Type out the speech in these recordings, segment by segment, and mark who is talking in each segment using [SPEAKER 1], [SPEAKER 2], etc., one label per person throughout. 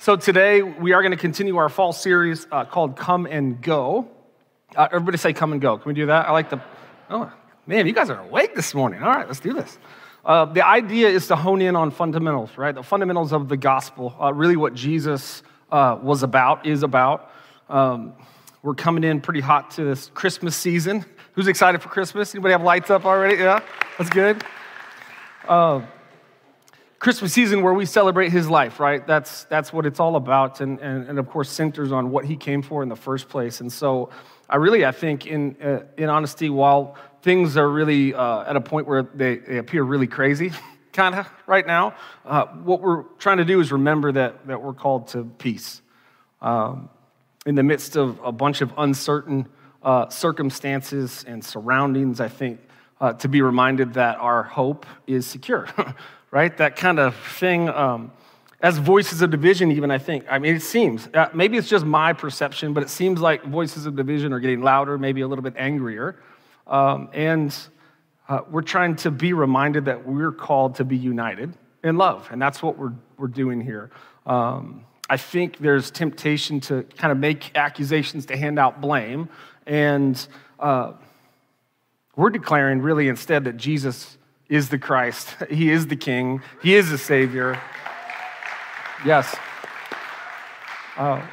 [SPEAKER 1] So today we are going to continue our fall series uh, called Come and Go. Uh, everybody say Come and Go. Can we do that? I like the, oh, man, you guys are awake this morning. All right, let's do this. Uh, the idea is to hone in on fundamentals, right? The fundamentals of the gospel, uh, really what Jesus uh, was about, is about. Um, we're coming in pretty hot to this Christmas season. Who's excited for Christmas? Anybody have lights up already? Yeah, that's good. Christmas season where we celebrate his life, right? That's, that's what it's all about, and, and, and of course centers on what he came for in the first place. And so I really, I think, in, uh, in honesty, while things are really uh, at a point where they, they appear really crazy, kind of right now, uh, what we're trying to do is remember that, that we're called to peace. Um, in the midst of a bunch of uncertain uh, circumstances and surroundings, I think, uh, to be reminded that our hope is secure. right? That kind of thing. Um, as voices of division, even I think. I mean, it seems, uh, maybe it's just my perception, but it seems like voices of division are getting louder, maybe a little bit angrier. Um, and uh, we're trying to be reminded that we're called to be united in love. And that's what we're, we're doing here. Um, I think there's temptation to kind of make accusations to hand out blame. And uh, we're declaring really instead that Jesus is the Christ. He is the King. He is the Savior. Yes. Uh,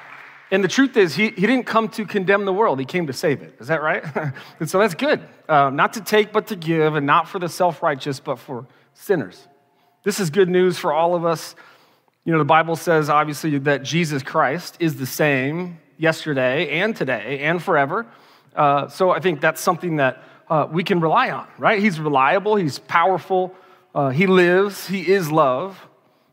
[SPEAKER 1] and the truth is, he, he didn't come to condemn the world, he came to save it. Is that right? and so that's good. Uh, not to take, but to give, and not for the self righteous, but for sinners. This is good news for all of us. You know, the Bible says, obviously, that Jesus Christ is the same yesterday and today and forever. Uh, so I think that's something that uh, we can rely on, right? He's reliable, he's powerful, uh, he lives, he is love.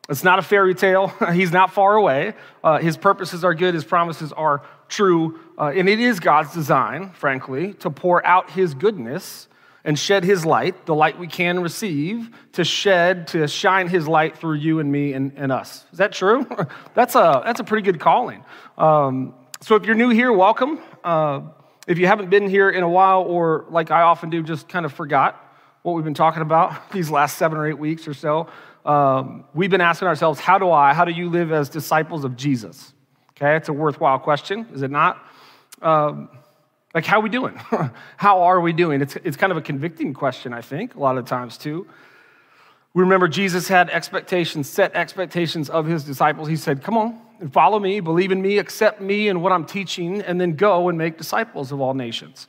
[SPEAKER 1] It's not a fairy tale, he's not far away. Uh, his purposes are good, his promises are true, uh, and it is God's design, frankly, to pour out his goodness and shed his light, the light we can receive, to shed, to shine his light through you and me and, and us. Is that true? that's, a, that's a pretty good calling. Um, so if you're new here, welcome. If you haven't been here in a while, or like I often do, just kind of forgot what we've been talking about these last seven or eight weeks or so, um, we've been asking ourselves, how do I, how do you live as disciples of Jesus? Okay, it's a worthwhile question, is it not? Um, like, how are we doing? how are we doing? It's, it's kind of a convicting question, I think, a lot of times too. We remember Jesus had expectations, set expectations of his disciples. He said, Come on, and follow me, believe in me, accept me and what I'm teaching, and then go and make disciples of all nations.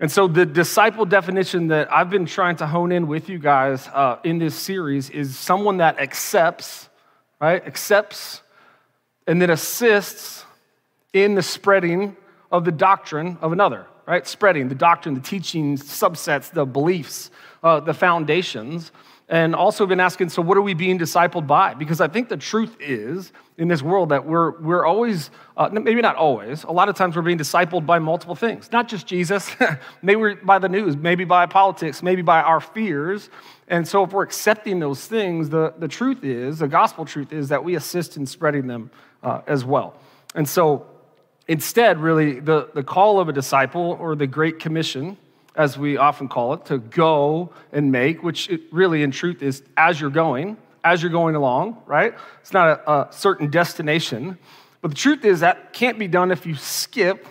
[SPEAKER 1] And so, the disciple definition that I've been trying to hone in with you guys uh, in this series is someone that accepts, right? Accepts and then assists in the spreading of the doctrine of another, right? Spreading the doctrine, the teachings, subsets, the beliefs, uh, the foundations and also been asking, so what are we being discipled by? Because I think the truth is in this world that we're, we're always, uh, maybe not always, a lot of times we're being discipled by multiple things, not just Jesus, maybe by the news, maybe by politics, maybe by our fears. And so if we're accepting those things, the, the truth is, the gospel truth is that we assist in spreading them uh, as well. And so instead, really, the, the call of a disciple or the Great Commission, as we often call it, to go and make, which really in truth is as you're going, as you're going along, right? It's not a, a certain destination. But the truth is that can't be done if you skip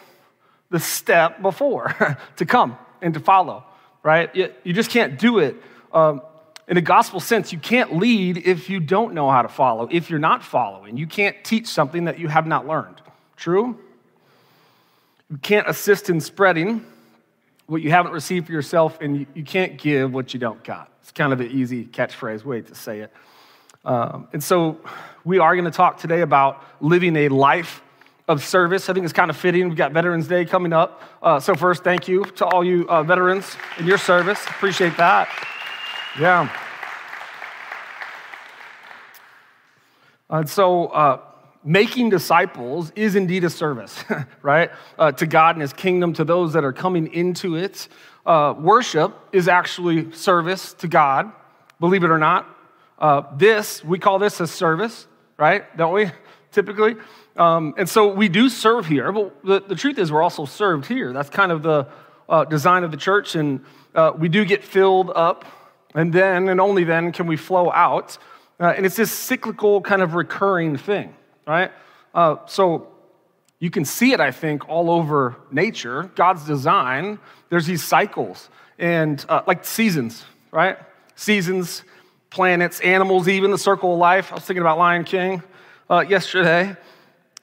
[SPEAKER 1] the step before to come and to follow, right? You, you just can't do it. Um, in a gospel sense, you can't lead if you don't know how to follow, if you're not following. You can't teach something that you have not learned. True? You can't assist in spreading what you haven't received for yourself, and you, you can't give what you don't got. It's kind of an easy catchphrase way to say it. Um, and so we are going to talk today about living a life of service. I think it's kind of fitting. We've got Veterans Day coming up. Uh, so, first, thank you to all you uh, veterans in your service. Appreciate that. Yeah. And so, uh, making disciples is indeed a service, right? Uh, to God and His kingdom, to those that are coming into it. Uh, worship is actually service to God, believe it or not. Uh, this, we call this a service, right? Don't we? Typically. Um, and so we do serve here, but the, the, truth is we're also served here. That's kind of the uh, design of the church, and uh, we do get filled up, and then and only then can we flow out. Uh, and it's this cyclical kind of recurring thing right? Uh, so you can see it, I think, all over nature, God's design. There's these cycles and uh, like seasons, right? Seasons, planets, animals, even the circle of life. I was thinking about Lion King uh, yesterday.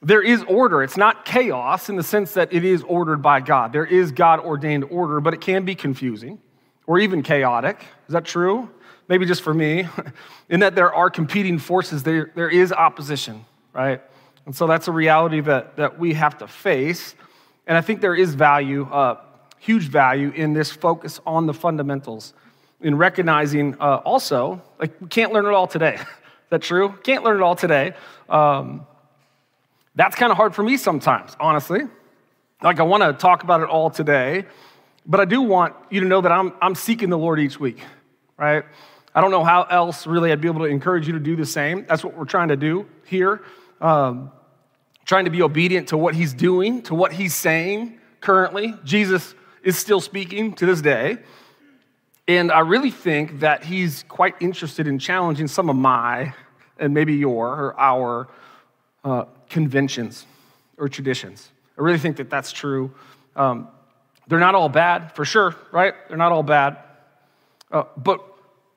[SPEAKER 1] There is order. It's not chaos in the sense that it is ordered by God. There is God ordained order, but it can be confusing or even chaotic. Is that true? Maybe just for me. in that there are competing forces, there, there is opposition, right? And so that's a reality that, that we have to face. And I think there is value, uh, huge value, in this focus on the fundamentals, in recognizing uh, also, like, we can't learn it all today. is that true? Can't learn it all today. Um, that's kind of hard for me sometimes, honestly. Like, I want to talk about it all today, but I do want you to know that I'm, I'm seeking the Lord each week, right? I don't know how else really I'd be able to encourage you to do the same. That's what we're trying to do here. Um, trying to be obedient to what he's doing, to what he's saying currently. Jesus is still speaking to this day. And I really think that he's quite interested in challenging some of my, and maybe your, or our uh, conventions or traditions. I really think that that's true. Um, they're not all bad, for sure, right? They're not all bad. Uh, but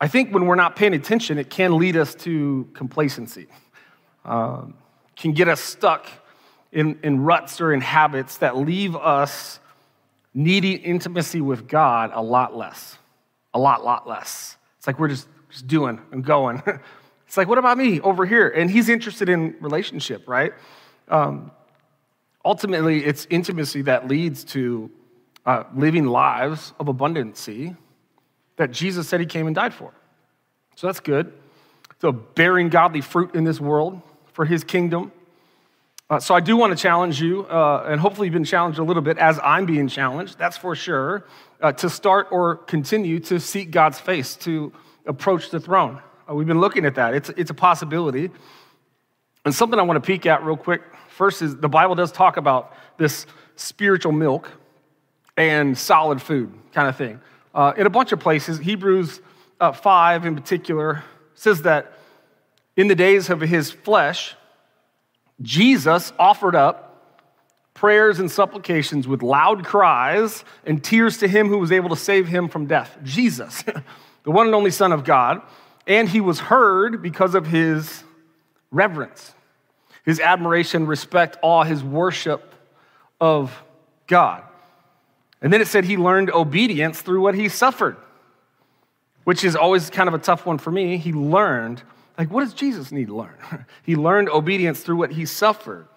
[SPEAKER 1] I think when we're not paying attention, it can lead us to complacency, um, can get us stuck in, in ruts or in habits that leave us needing intimacy with God a lot less. A lot, lot less. It's like we're just, just doing and going. it's like, what about me over here? And he's interested in relationship, right? Um, ultimately, it's intimacy that leads to uh, living lives of abundancy that Jesus said he came and died for. So that's good. So bearing godly fruit in this world for his kingdom. Uh, so I do want to challenge you, uh, and hopefully you've been challenged a little bit as I'm being challenged, that's for sure, uh, to start or continue to seek God's face, to approach the throne. Uh, we've been looking at that. It's, it's a possibility. And something I want to peek at real quick first is the Bible does talk about this spiritual milk and solid food kind of thing. Uh, in a bunch of places, Hebrews uh, 5 in particular says that in the days of his flesh, Jesus offered up prayers and supplications with loud cries and tears to him who was able to save him from death. Jesus, the one and only Son of God. And he was heard because of his reverence, his admiration, respect, awe, his worship of God. And then it said he learned obedience through what he suffered, which is always kind of a tough one for me. He learned like, what does Jesus need to learn? he learned obedience through what he suffered.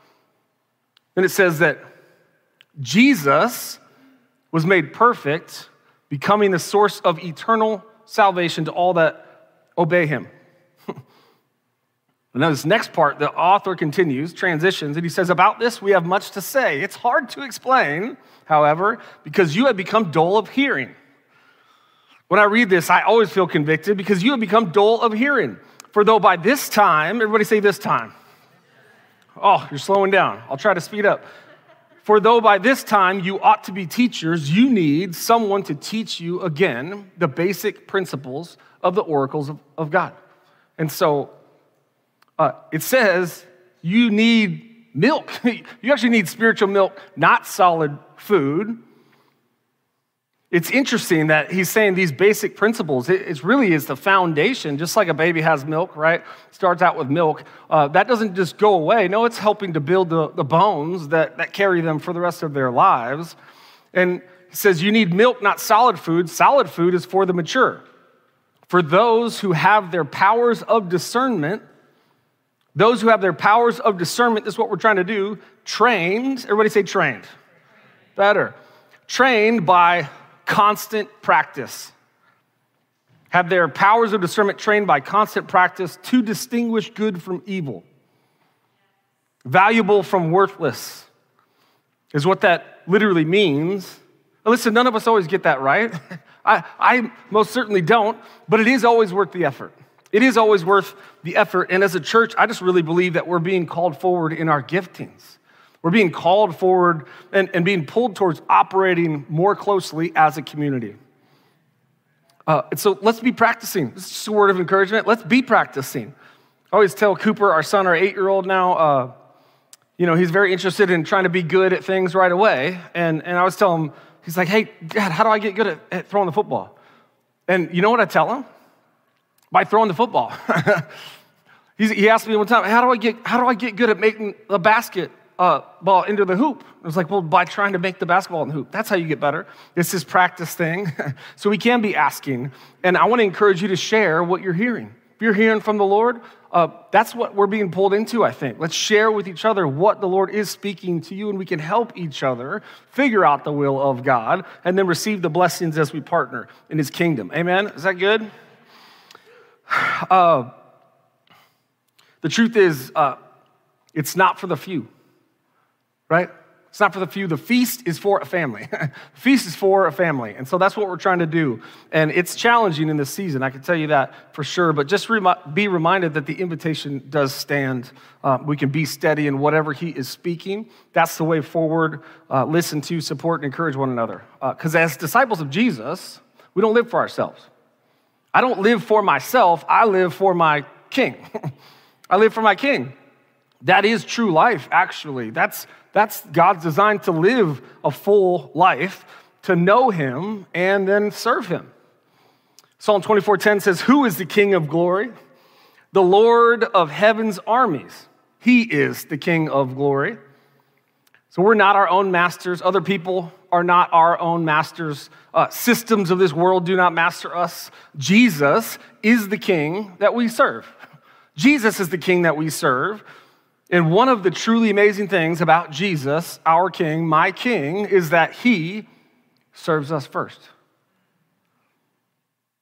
[SPEAKER 1] Then it says that Jesus was made perfect, becoming the source of eternal salvation to all that obey him. and now, this next part, the author continues, transitions, and he says, About this we have much to say. It's hard to explain, however, because you have become dull of hearing. When I read this, I always feel convicted because you have become dull of hearing. For though by this time, everybody say this time. Oh, you're slowing down. I'll try to speed up. For though by this time you ought to be teachers, you need someone to teach you again the basic principles of the oracles of, of God. And so uh, it says you need milk. you actually need spiritual milk, not solid food. It's interesting that he's saying these basic principles. It, it really is the foundation, just like a baby has milk, right? Starts out with milk. Uh, that doesn't just go away. No, it's helping to build the, the bones that, that carry them for the rest of their lives. And he says you need milk, not solid food. Solid food is for the mature. For those who have their powers of discernment, those who have their powers of discernment, this is what we're trying to do, trained, everybody say trained. Better. Trained by constant practice. Have their powers of discernment trained by constant practice to distinguish good from evil. Valuable from worthless is what that literally means. listen, none of us always get that right. I, I most certainly don't, but it is always worth the effort. It is always worth the effort. And as a church, I just really believe that we're being called forward in our giftings. We're being called forward and, and being pulled towards operating more closely as a community. Uh, and so let's be practicing. This is just a word of encouragement. Let's be practicing. I always tell Cooper, our son, our eight year old now, uh, you know, he's very interested in trying to be good at things right away. And, and I was telling him, he's like, hey, dad, how do I get good at, at throwing the football? And you know what I tell him? By throwing the football. he asked me one time, how do I get, how do I get good at making the basket uh, ball into the hoop? It was like, well, by trying to make the basketball in the hoop. That's how you get better. It's this practice thing. so we can be asking. And I want to encourage you to share what you're hearing. If you're hearing from the Lord, uh, that's what we're being pulled into, I think. Let's share with each other what the Lord is speaking to you, and we can help each other figure out the will of God and then receive the blessings as we partner in His kingdom. Amen? Is that good? Uh, the truth is, uh, it's not for the few, right? It's not for the few. The feast is for a family. feast is for a family. And so that's what we're trying to do. And it's challenging in this season, I can tell you that for sure. But just be reminded that the invitation does stand. Uh, we can be steady in whatever He is speaking. That's the way forward. Uh, listen to, support, and encourage one another. Because uh, as disciples of Jesus, we don't live for ourselves. I don't live for myself, I live for my King. I live for my King. That is true life, actually. That's that's God's design to live a full life, to know Him, and then serve Him. Psalm 24:10 says, Who is the King of glory? The Lord of heaven's armies. He is the King of glory. So we're not our own masters. Other people are not our own masters. Uh, systems of this world do not master us. Jesus is the King that we serve. Jesus is the King that we serve. And one of the truly amazing things about Jesus, our King, my King, is that he serves us first.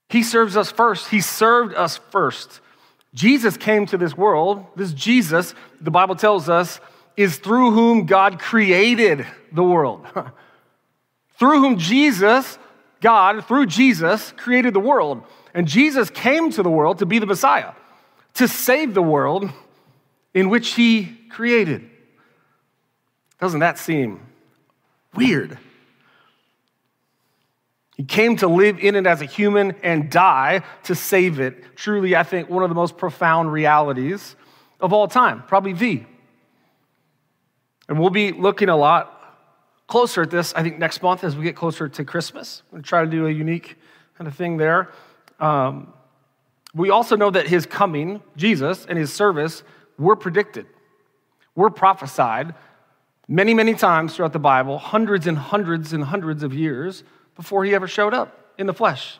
[SPEAKER 1] He serves us first. He served us first. Jesus came to this world. This Jesus, the Bible tells us, is through whom God created the world. through whom Jesus, God, through Jesus, created the world. And Jesus came to the world to be the Messiah, to save the world in which he created. Doesn't that seem weird? He came to live in it as a human and die to save it. Truly, I think, one of the most profound realities of all time, probably the. And we'll be looking a lot closer at this, I think, next month as we get closer to Christmas. We'll try to do a unique kind of thing there. Um, we also know that his coming, Jesus, and his service were predicted, were prophesied many, many times throughout the Bible, hundreds and hundreds and hundreds of years before he ever showed up in the flesh.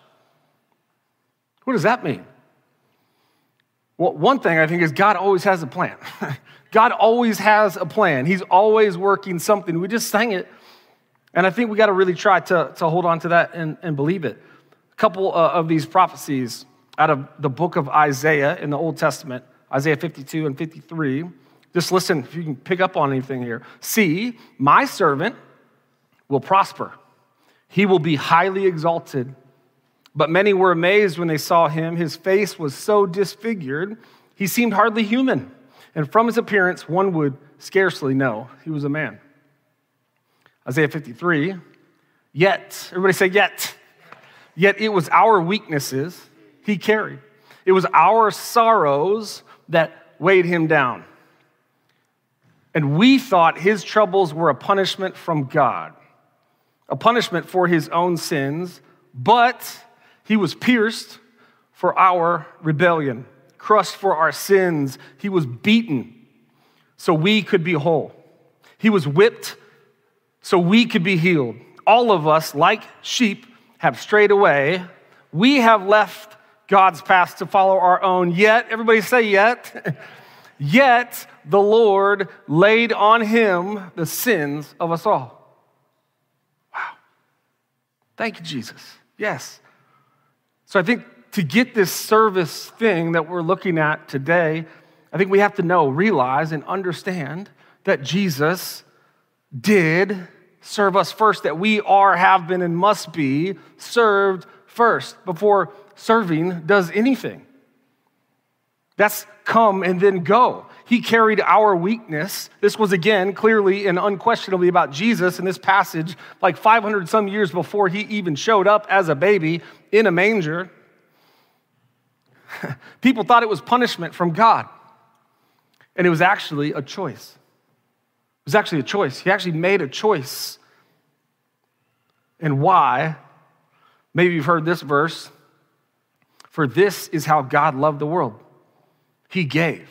[SPEAKER 1] What does that mean? Well, one thing I think is God always has a plan. God always has a plan. He's always working something. We just sang it. And I think we got to really try to, to hold on to that and, and believe it. A couple uh, of these prophecies out of the book of Isaiah in the Old Testament Isaiah 52 and 53. Just listen if you can pick up on anything here. See, my servant will prosper, he will be highly exalted. But many were amazed when they saw him. His face was so disfigured, he seemed hardly human. And from his appearance, one would scarcely know he was a man. Isaiah 53, yet, everybody say, yet. Yet it was our weaknesses he carried, it was our sorrows that weighed him down. And we thought his troubles were a punishment from God, a punishment for his own sins, but he was pierced for our rebellion, crushed for our sins. He was beaten so we could be whole. He was whipped so we could be healed. All of us, like sheep, have strayed away. We have left God's path to follow our own. Yet, everybody say, yet, yet the Lord laid on him the sins of us all. Wow. Thank you, Jesus. Yes. So I think to get this service thing that we're looking at today, I think we have to know, realize, and understand that Jesus did serve us first, that we are, have been, and must be served first before serving does anything. That's come and then go. He carried our weakness. This was again clearly and unquestionably about Jesus in this passage, like 500 some years before he even showed up as a baby in a manger. People thought it was punishment from God. And it was actually a choice. It was actually a choice. He actually made a choice. And why? Maybe you've heard this verse. For this is how God loved the world. He gave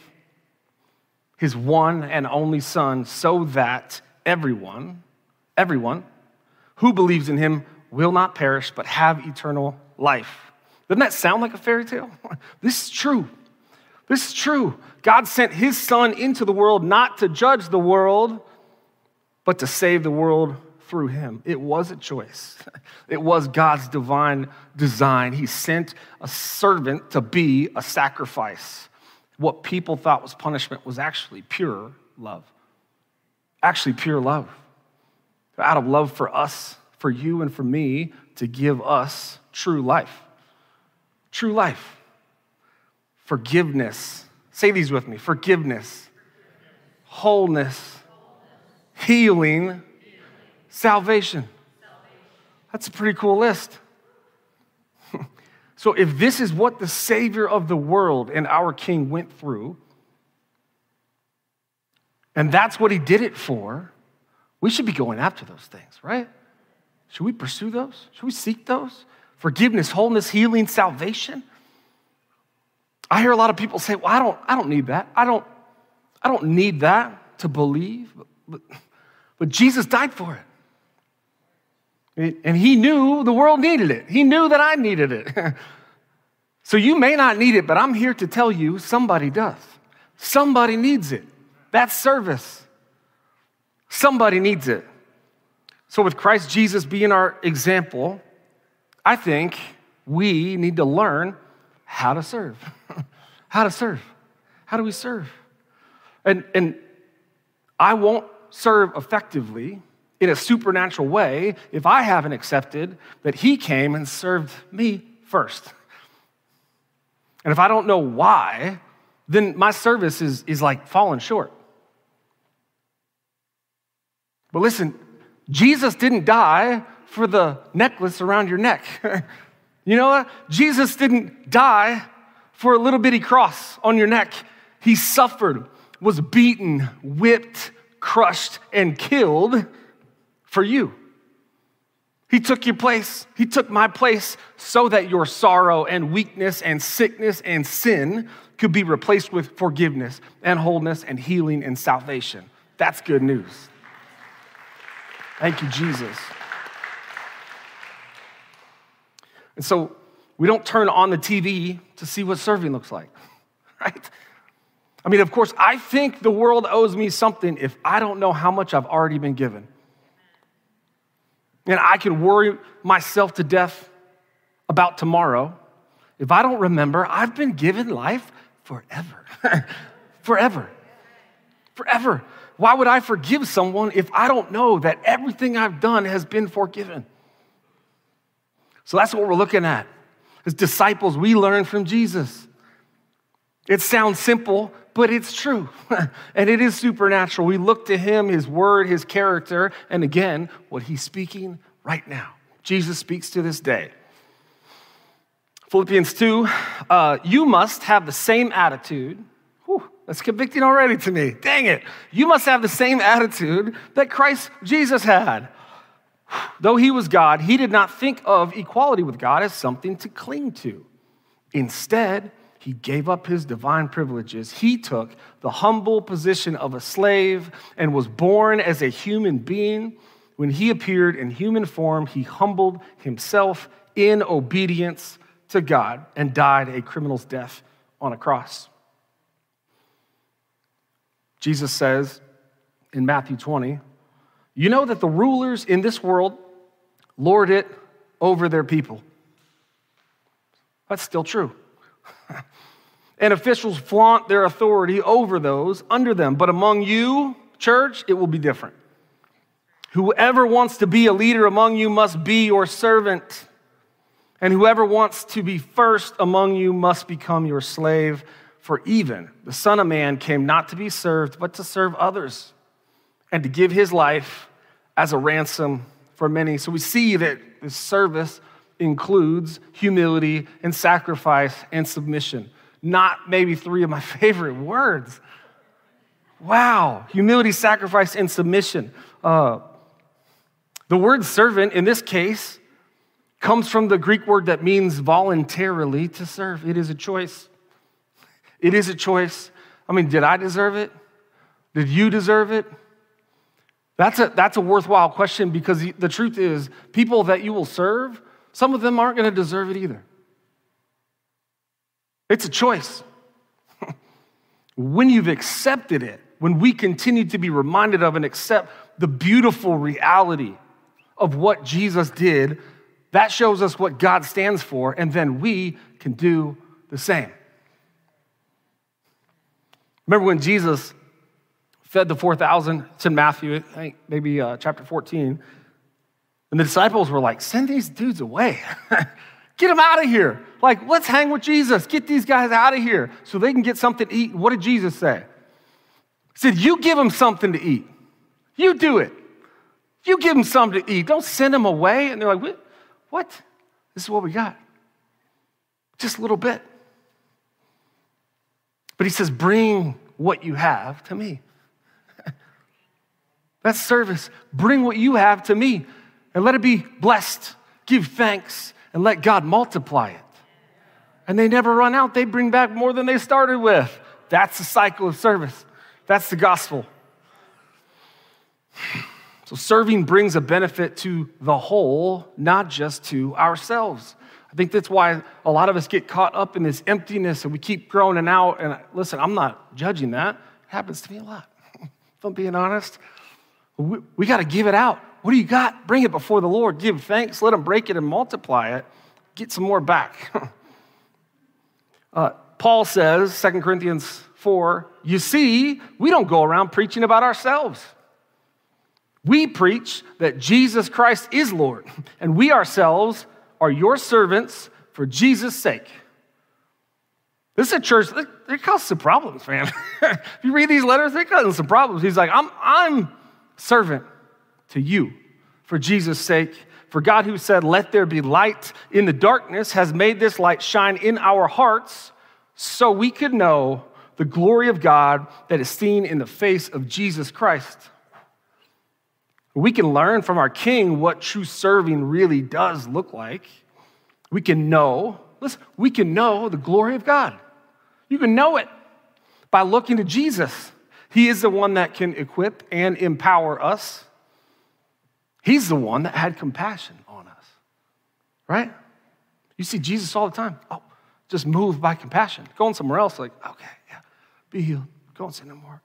[SPEAKER 1] his one and only Son so that everyone, everyone who believes in him will not perish but have eternal life. Doesn't that sound like a fairy tale? This is true. This is true. God sent his Son into the world not to judge the world, but to save the world through him. It was a choice, it was God's divine design. He sent a servant to be a sacrifice. What people thought was punishment was actually pure love. Actually, pure love. Out of love for us, for you, and for me, to give us true life. True life. Forgiveness. Say these with me forgiveness, wholeness, healing, salvation. That's a pretty cool list. so, if this is what the Savior of the world and our King went through, and that's what he did it for, we should be going after those things, right? Should we pursue those? Should we seek those? Forgiveness, wholeness, healing, salvation. I hear a lot of people say, well, I don't, I don't need that. I don't, I don't need that to believe. But, but, but Jesus died for it. And he knew the world needed it. He knew that I needed it. so you may not need it, but I'm here to tell you somebody does. Somebody needs it. That's service. Somebody needs it. So, with Christ Jesus being our example, I think we need to learn how to serve. how to serve. How do we serve? And, and I won't serve effectively in a supernatural way if I haven't accepted that He came and served me first. And if I don't know why, then my service is, is like falling short. But listen, Jesus didn't die for the necklace around your neck. you know what? Jesus didn't die for a little bitty cross on your neck. He suffered, was beaten, whipped, crushed, and killed for you. He took your place. He took my place so that your sorrow and weakness and sickness and sin could be replaced with forgiveness and wholeness and healing and salvation. That's good news. Thank you, Jesus. And so we don't turn on the TV to see what serving looks like, right? I mean, of course, I think the world owes me something if I don't know how much I've already been given. And I can worry myself to death about tomorrow if I don't remember I've been given life forever. forever. Forever. Why would I forgive someone if I don't know that everything I've done has been forgiven? So that's what we're looking at. As disciples, we learn from Jesus. It sounds simple, but it's true. and it is supernatural. We look to him, his word, his character, and again, what he's speaking right now. Jesus speaks to this day. Philippians 2, uh, you must have the same attitude that's convicting already to me. Dang it. You must have the same attitude that Christ Jesus had. Though he was God, he did not think of equality with God as something to cling to. Instead, he gave up his divine privileges. He took the humble position of a slave and was born as a human being. When he appeared in human form, he humbled himself in obedience to God and died a criminal's death on a cross. Jesus says in Matthew 20, You know that the rulers in this world lord it over their people. That's still true. and officials flaunt their authority over those under them. But among you, church, it will be different. Whoever wants to be a leader among you must be your servant. And whoever wants to be first among you must become your slave. For even the Son of Man came not to be served, but to serve others and to give his life as a ransom for many. So we see that this service includes humility and sacrifice and submission. Not maybe three of my favorite words. Wow. Humility, sacrifice, and submission. Uh, the word servant in this case comes from the Greek word that means voluntarily to serve. It is a choice. It is a choice. I mean, did I deserve it? Did you deserve it? That's a, that's a worthwhile question because the truth is, people that you will serve, some of them aren't going to deserve it either. It's a choice. when you've accepted it, when we continue to be reminded of and accept the beautiful reality of what Jesus did, that shows us what God stands for, and then we can do the same. Remember when Jesus fed the 4,000? It's in Matthew, I think maybe uh, chapter 14. And the disciples were like, send these dudes away. get them out of here. Like, let's hang with Jesus. Get these guys out of here so they can get something to eat. What did Jesus say? He said, You give them something to eat. You do it. You give them something to eat. Don't send them away. And they're like, What? This is what we got. Just a little bit. But he says, Bring what you have to me. That's service. Bring what you have to me and let it be blessed. Give thanks and let God multiply it. And they never run out, they bring back more than they started with. That's the cycle of service. That's the gospel. So, serving brings a benefit to the whole, not just to ourselves. I think that's why a lot of us get caught up in this emptiness and we keep growing and out. And listen, I'm not judging that. It happens to me a lot. if I'm being honest, we, we got to give it out. What do you got? Bring it before the Lord. Give thanks. Let Him break it and multiply it. Get some more back. uh, Paul says, 2 Corinthians 4, you see, we don't go around preaching about ourselves. We preach that Jesus Christ is Lord, and we ourselves are your servants for Jesus' sake. This is a church, they're causing some problems, man. if you read these letters, they're causing some problems. He's like, I'm, I'm servant to you for Jesus' sake. For God, who said, Let there be light in the darkness, has made this light shine in our hearts so we could know the glory of God that is seen in the face of Jesus Christ. We can learn from our King what true serving really does look like. We can know, listen, we can know the glory of God. You can know it by looking to Jesus. He is the one that can equip and empower us. He's the one that had compassion on us, right? You see Jesus all the time. Oh, just moved by compassion. Going somewhere else, like, okay, yeah, be healed. Go and sin no more.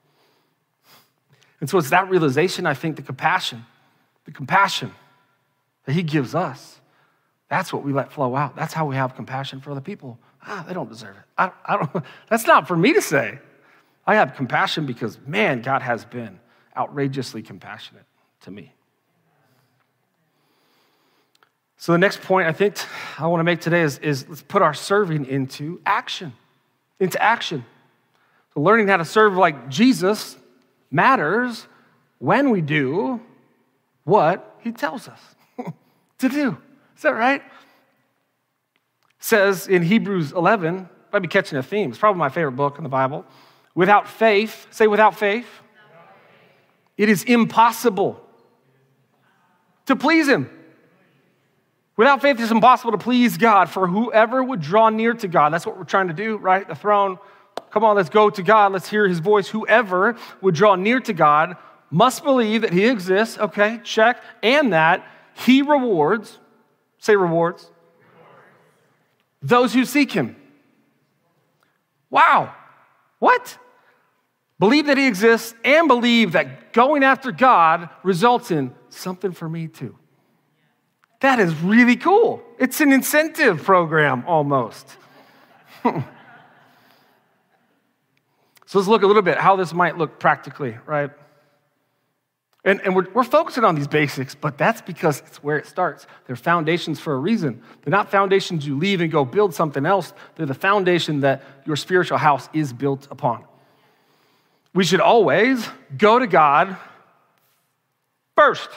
[SPEAKER 1] And so it's that realization, I think, the compassion, the compassion that He gives us. That's what we let flow out. That's how we have compassion for other people. Ah, they don't deserve it. I, I don't, that's not for me to say. I have compassion because, man, God has been outrageously compassionate to me. So, the next point I think I want to make today is, is let's put our serving into action. Into action. So, learning how to serve like Jesus matters when we do what he tells us to do. Is that right? says in Hebrews 11, might be catching a theme. It's probably my favorite book in the Bible. Without faith, say without faith, it is impossible to please him. Without faith, it's impossible to please God, for whoever would draw near to God, that's what we're trying to do, right? The throne. Come on, let's go to God. Let's hear his voice. Whoever would draw near to God must believe that he exists, okay, check, and that he rewards, say rewards, those who seek him. Wow. What? Believe that he exists and believe that going after God results in something for me too. That is really cool. It's an incentive program almost. so let's look a little bit how this might look practically, right? And, and we're, we're focusing on these basics, but that's because it's where it starts. They're foundations for a reason. They're not foundations you leave and go build something else. They're the foundation that your spiritual house is built upon. We should always go to God first.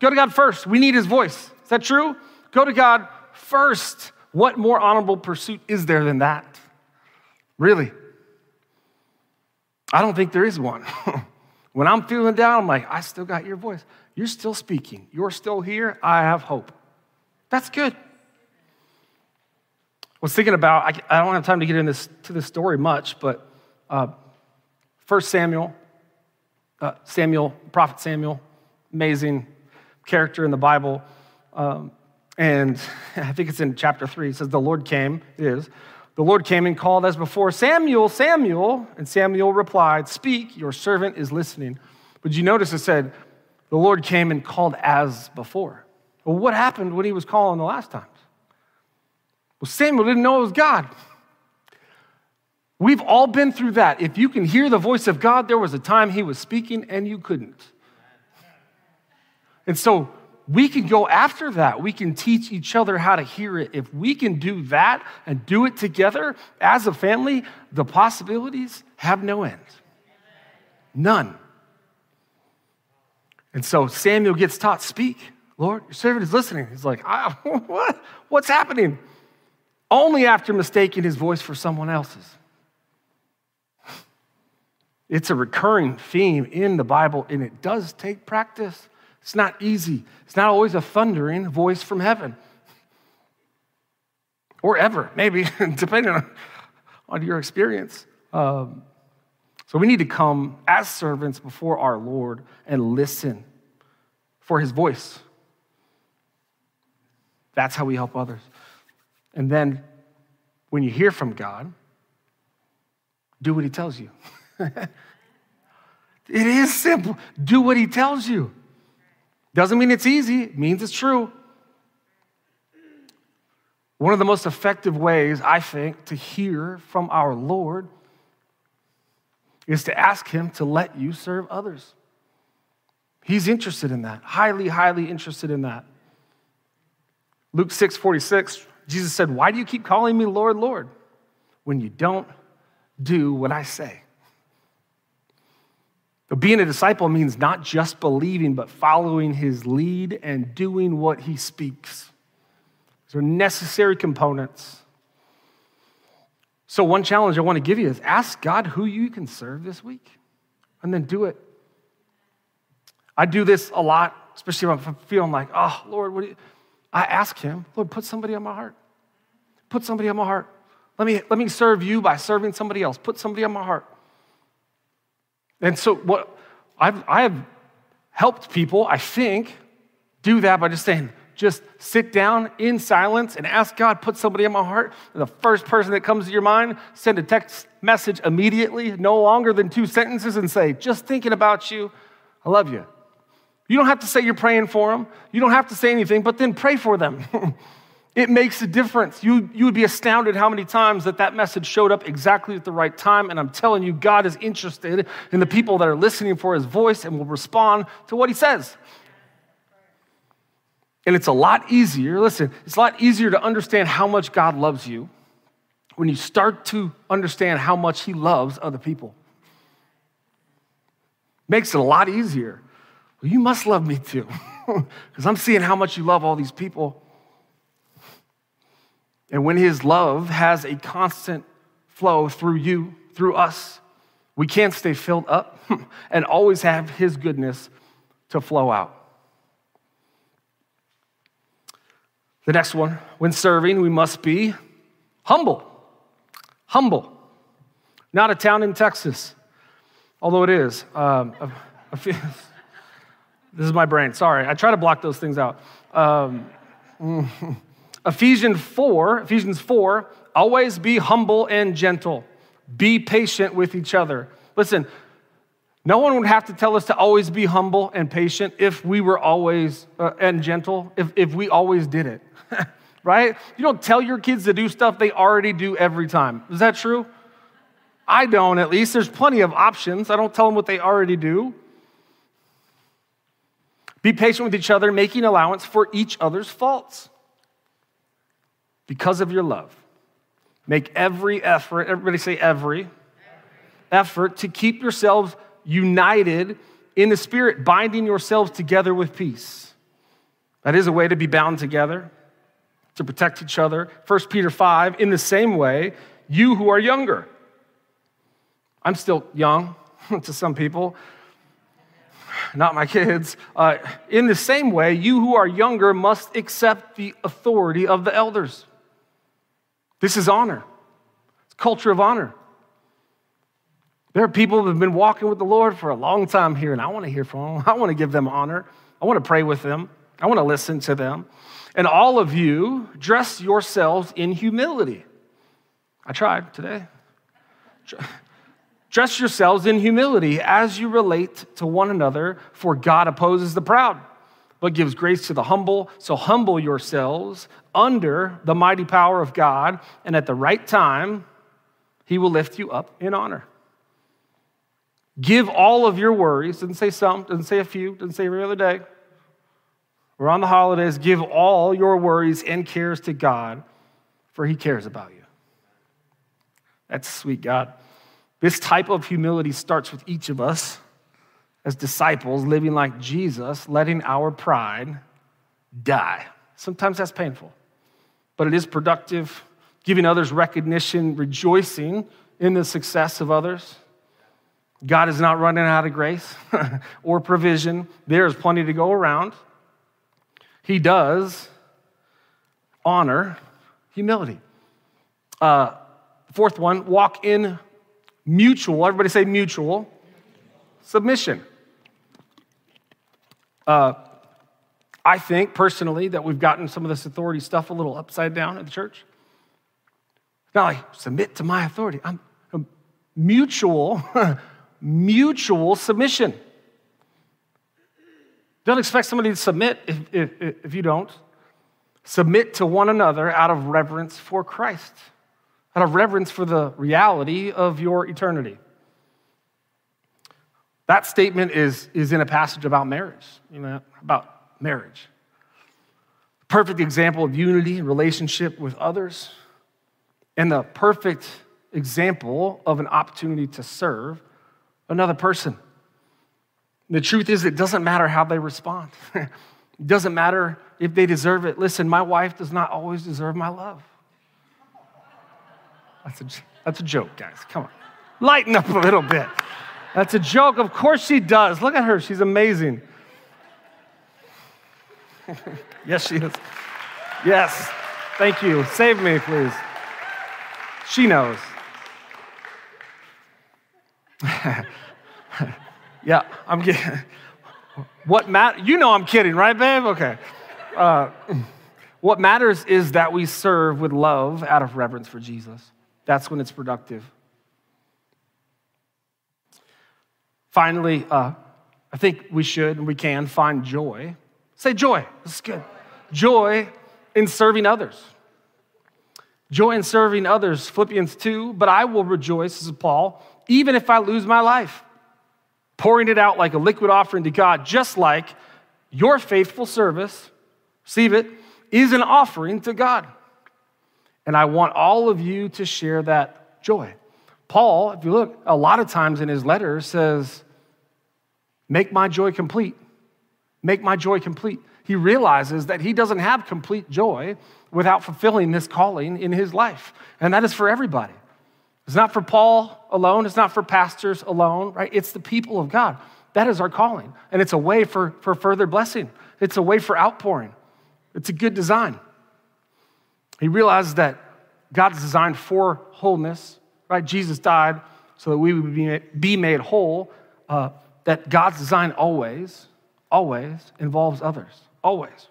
[SPEAKER 1] Go to God first. We need his voice. Is that true? Go to God first. What more honorable pursuit is there than that? Really? I don't think there is one. when I'm feeling down, I'm like, I still got your voice. You're still speaking. You're still here. I have hope. That's good. I was thinking about, I, don't have time to get into this, to this story much, but uh, 1 Samuel, uh, Samuel, Prophet Samuel, amazing character in the Bible. Um, and I think it's in chapter 3. It says, The Lord came, it is. The Lord came and called as before, Samuel, Samuel. And Samuel replied, Speak, your servant is listening. But you notice it said, The Lord came and called as before. Well, what happened when he was calling the last times? Well, Samuel didn't know it was God. We've all been through that. If you can hear the voice of God, there was a time he was speaking and you couldn't. And so we can go after that. We can teach each other how to hear it. If we can do that and do it together as a family, the possibilities have no end. None. And so Samuel gets taught, Speak, Lord, your servant is listening. He's like, What? What's happening? Only after mistaking his voice for someone else's. It's a recurring theme in the Bible, and it does take practice. It's not easy. It's not always a thundering voice from heaven. Or ever, maybe, depending on, on your experience. Um, so we need to come as servants before our Lord and listen for his voice. That's how we help others. And then when you hear from God, do what he tells you. it is simple. Do what he tells you. Doesn't mean it's easy, it means it's true. One of the most effective ways, I think, to hear from our Lord is to ask Him to let you serve others. He's interested in that, highly, highly interested in that. Luke 6 46, Jesus said, Why do you keep calling me Lord, Lord, when you don't do what I say? But being a disciple means not just believing, but following his lead and doing what he speaks. These are necessary components. So, one challenge I want to give you is ask God who you can serve this week and then do it. I do this a lot, especially if I'm feeling like, oh, Lord, what do you? I ask Him, Lord, put somebody on my heart. Put somebody on my heart. Let me, let me serve you by serving somebody else. Put somebody on my heart. And so, what I've, I have helped people, I think, do that by just saying, just sit down in silence and ask God, put somebody in my heart. And the first person that comes to your mind, send a text message immediately, no longer than two sentences, and say, just thinking about you, I love you. You don't have to say you're praying for them. You don't have to say anything, but then pray for them. It makes a difference. You, you would be astounded how many times that that message showed up exactly at the right time. And I'm telling you, God is interested in the people that are listening for his voice and will respond to what he says. And it's a lot easier, listen, it's a lot easier to understand how much God loves you when you start to understand how much he loves other people. Makes it a lot easier. Well, you must love me too, because I'm seeing how much you love all these people. And when his love has a constant flow through you, through us, we can't stay filled up and always have his goodness to flow out. The next one, when serving, we must be humble. Humble. Not a town in Texas, although it is. Um, a, a, this is my brain, sorry. I try to block those things out. Um, Ephesians 4, Ephesians 4, always be humble and gentle. Be patient with each other. Listen, no one would have to tell us to always be humble and patient if we were always uh, and gentle, if, if we always did it, right? You don't tell your kids to do stuff they already do every time. Is that true? I don't, at least. There's plenty of options. I don't tell them what they already do. Be patient with each other, making allowance for each other's faults because of your love. Make every effort, everybody say every, every. effort to keep yourselves united in the Spirit, binding yourselves together with peace. That is a way to be bound together, to protect each other. 1 Peter 5, in the same way, you who are younger. I'm still young. to some people, not my kids. Uh, in the same way, you who are younger must accept the authority of the elders. This is honor, it's culture of honor. There are people that have been walking with the Lord for a long time here, and I want to hear from them. I want to give them honor. I want to pray with them. I want to listen to them. And all of you, dress yourselves in humility. I tried today. Dress yourselves in humility as you relate to one another, for God opposes the proud, but gives grace to the humble. So humble yourselves under the mighty power of God, and at the right time, he will lift you up in honor. Give all of your worries, doesn't say some, doesn't say a few, doesn't say every other day. We're on the holidays. Give all your worries and cares to God, for he cares about you. That's sweet, God. This type of humility starts with each of us as disciples living like Jesus, letting our pride die. Sometimes that's painful, but it is productive, giving others recognition, rejoicing in the success of others. God is not running out of grace or provision. There is plenty to go around. He does honor humility. Uh, fourth one, walk in mutual, everybody say mutual, submission. Uh, I think personally that we've gotten some of this authority stuff a little upside down at the church. Not like submit to my authority. I'm, I'm mutual, mutual submission. Don't expect somebody to submit if, if, if you don't. Submit to one another out of reverence for Christ out of reverence for the reality of your eternity. That statement is, is in a passage about marriage, you know, about marriage. Perfect example of unity relationship with others, and the perfect example of an opportunity to serve another person. The truth is, it doesn't matter how they respond. it doesn't matter if they deserve it. Listen, my wife does not always deserve my love. That's a, that's a joke, guys. Come on. Lighten up a little bit. That's a joke. Of course she does. Look at her. She's amazing. Yes, she is. Yes. Thank you. Save me, please. She knows. yeah, I'm kidding. What matter? You know I'm kidding, right, babe? Okay. Uh, what matters is that we serve with love out of reverence for Jesus. That's when it's productive. Finally, uh, I think we should and we can find joy. Say joy. This is good. Joy in serving others. Joy in serving others. Philippians 2, but I will rejoice, is Paul, even if I lose my life, pouring it out like a liquid offering to God, just like your faithful service, receive it, is an offering to God. And I want all of you to share that joy. Paul, if you look, a lot of times in his letters says, Make my joy complete. Make my joy complete. He realizes that he doesn't have complete joy without fulfilling this calling in his life. And that is for everybody. It's not for Paul alone, it's not for pastors alone, right? It's the people of God. That is our calling. And it's a way for, for further blessing, it's a way for outpouring. It's a good design. He realized that God's designed for wholeness, right? Jesus died so that we would be made whole. Uh, that God's design always, always involves others, always.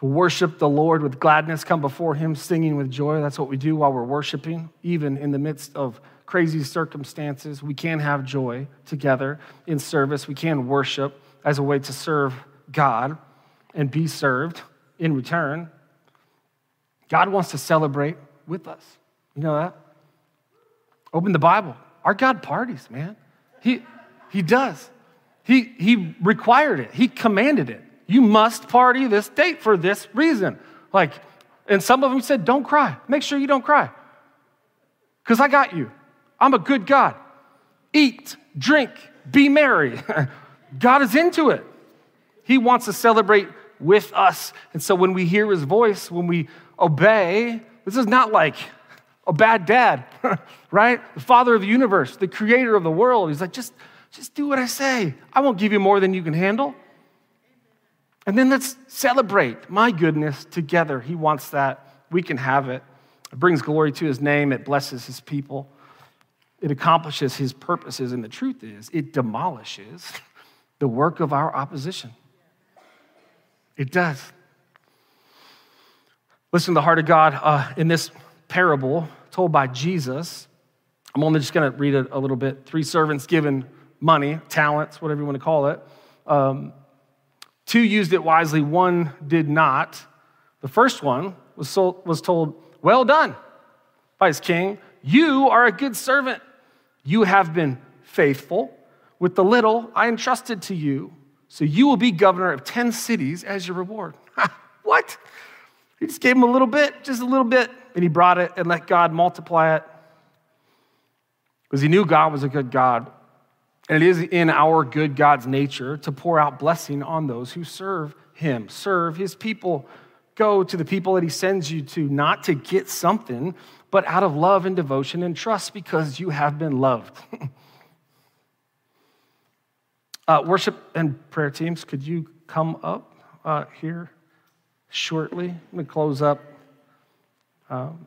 [SPEAKER 1] Worship the Lord with gladness, come before Him singing with joy. That's what we do while we're worshiping, even in the midst of crazy circumstances. We can have joy together in service. We can worship as a way to serve God and be served in return, God wants to celebrate with us. You know that? Open the Bible. Our God parties, man. He, he does. He, he required it, He commanded it. You must party this date for this reason. Like, and some of them said, don't cry. Make sure you don't cry. Because I got you. I'm a good God. Eat, drink, be merry. God is into it. He wants to celebrate with us. And so when we hear his voice, when we obey, this is not like a bad dad, right? The father of the universe, the creator of the world. He's like, just, just do what I say. I won't give you more than you can handle. And then let's celebrate my goodness together. He wants that. We can have it. It brings glory to his name, it blesses his people, it accomplishes his purposes. And the truth is, it demolishes the work of our opposition. It does. Listen to the heart of God uh, in this parable told by Jesus. I'm only just going to read it a little bit. Three servants given money, talents, whatever you want to call it. Um, two used it wisely, one did not. The first one was, sold, was told, Well done by his king. You are a good servant. You have been faithful. With the little I entrusted to you, so you will be governor of 10 cities as your reward. what? He just gave him a little bit, just a little bit, and he brought it and let God multiply it. Because he knew God was a good God. And it is in our good God's nature to pour out blessing on those who serve him, serve his people. Go to the people that he sends you to, not to get something, but out of love and devotion and trust because you have been loved. uh, worship and prayer teams, could you come up uh, here? shortly. Going to close up. Um,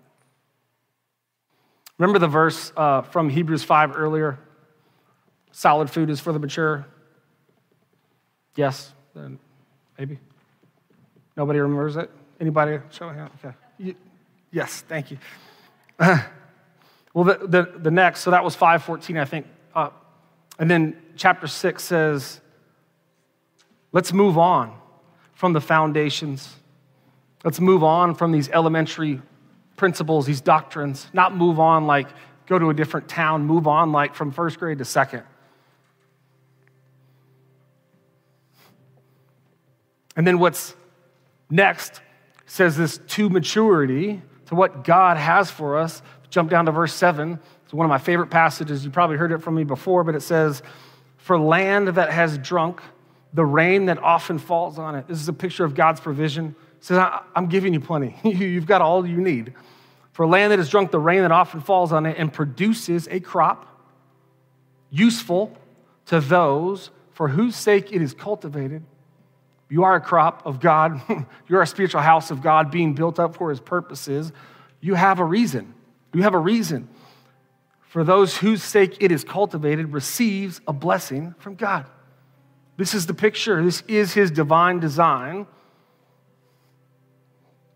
[SPEAKER 1] remember the verse uh, from Hebrews 5 earlier? Solid food is for the mature. Yes? Then maybe? Nobody remembers it? Anybody? Show hand. Okay. You, yes, thank you. Well, the, the, the, next, so that was 514, I think. And then chapter 6 says, let's move on from the foundations Let's move on from these elementary principles, these doctrines, not move on like go to a different town, move on like from first grade to second. And then what's next says this to maturity, to what God has for us. Jump down to verse 7. It's one of my favorite passages. You probably heard it from me before, but it says, For land that has drunk the rain that often falls on it. This is a picture of God's provision says, I'm giving you plenty. You've got all you need. For land that has drunk the rain that often falls on it and produces a crop useful to those for whose sake it is cultivated. You are a crop of God. You're a spiritual house of God being built up for his purposes. You have a reason. You have a reason. For those whose sake it is cultivated receives a blessing from God. This is the picture. This is his divine design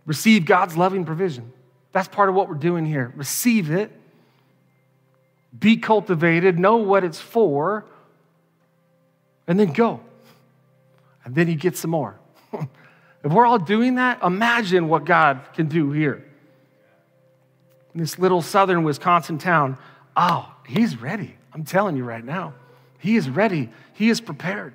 [SPEAKER 1] receive God's loving provision. That's part of what we're doing here. Receive it, be cultivated, know what it's for, and then go. And then he gets some more. if we're all doing that, imagine what God can do here. In this little southern Wisconsin town, oh, he's ready. I'm telling you right now. He is ready, he is prepared.